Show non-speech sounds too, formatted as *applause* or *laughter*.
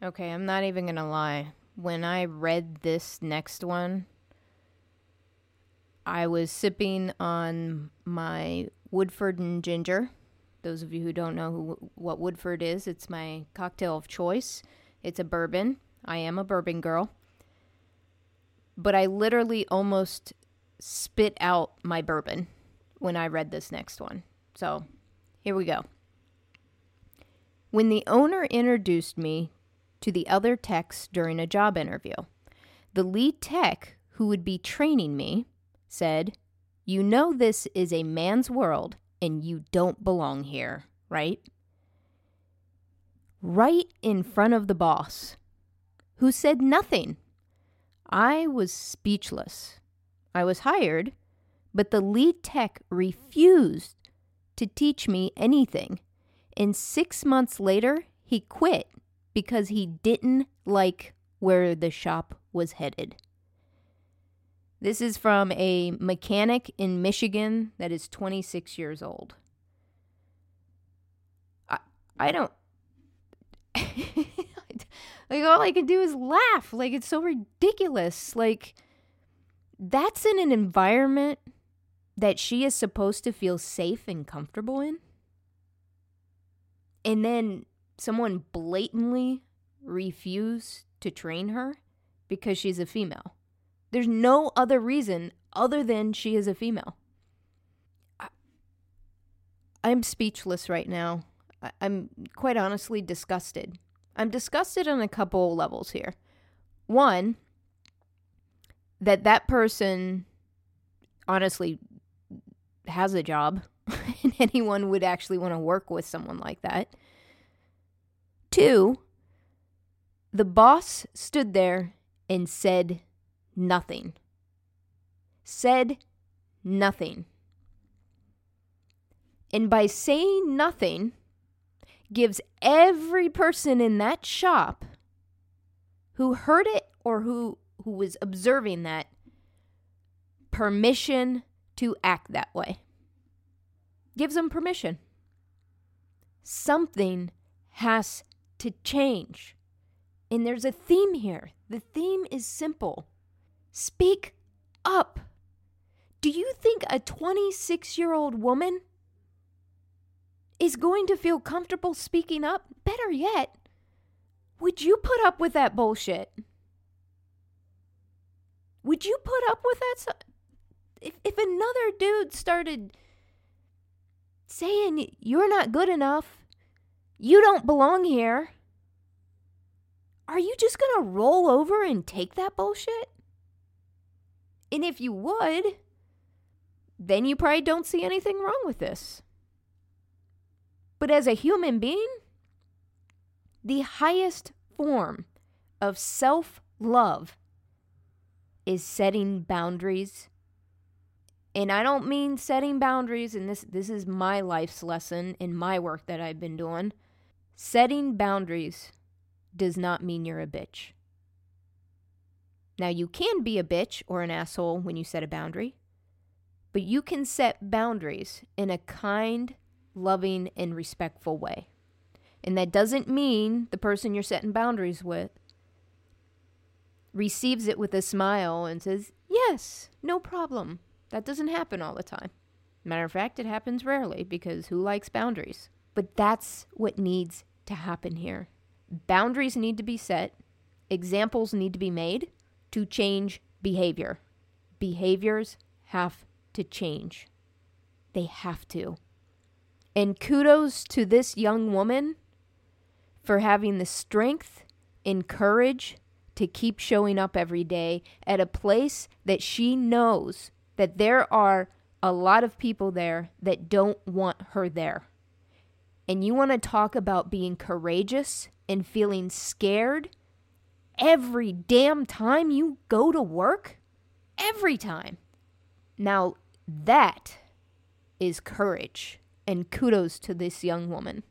Okay, I'm not even gonna lie. When I read this next one, I was sipping on my Woodford and Ginger. Those of you who don't know who, what Woodford is, it's my cocktail of choice. It's a bourbon. I am a bourbon girl. But I literally almost spit out my bourbon when I read this next one. So here we go. When the owner introduced me to the other techs during a job interview, the lead tech who would be training me said, You know, this is a man's world and you don't belong here, right? Right in front of the boss, who said nothing. I was speechless. I was hired, but the lead tech refused to teach me anything. And six months later, he quit because he didn't like where the shop was headed. This is from a mechanic in Michigan that is 26 years old. I, I don't. *laughs* like, all I can do is laugh. Like, it's so ridiculous. Like, that's in an environment that she is supposed to feel safe and comfortable in. And then someone blatantly refuse to train her because she's a female. There's no other reason other than she is a female. I, I'm speechless right now. I, I'm quite honestly disgusted. I'm disgusted on a couple levels here. One, that that person honestly has a job *laughs* and anyone would actually want to work with someone like that. Two, the boss stood there and said nothing. Said nothing. And by saying nothing, gives every person in that shop who heard it or who, who was observing that permission to act that way. Gives them permission. Something has to change. And there's a theme here. The theme is simple speak up. Do you think a 26 year old woman is going to feel comfortable speaking up? Better yet, would you put up with that bullshit? Would you put up with that? If, if another dude started saying you're not good enough, you don't belong here, are you just going to roll over and take that bullshit? And if you would, then you probably don't see anything wrong with this. But as a human being, the highest form of self love is setting boundaries. And I don't mean setting boundaries, and this, this is my life's lesson in my work that I've been doing. Setting boundaries does not mean you're a bitch. Now, you can be a bitch or an asshole when you set a boundary, but you can set boundaries in a kind, loving, and respectful way. And that doesn't mean the person you're setting boundaries with receives it with a smile and says, Yes, no problem. That doesn't happen all the time. Matter of fact, it happens rarely because who likes boundaries? But that's what needs to happen here. Boundaries need to be set, examples need to be made to change behavior. Behaviors have to change. They have to. And kudos to this young woman for having the strength and courage to keep showing up every day at a place that she knows that there are a lot of people there that don't want her there. And you want to talk about being courageous and feeling scared every damn time you go to work? Every time. Now, that is courage. And kudos to this young woman.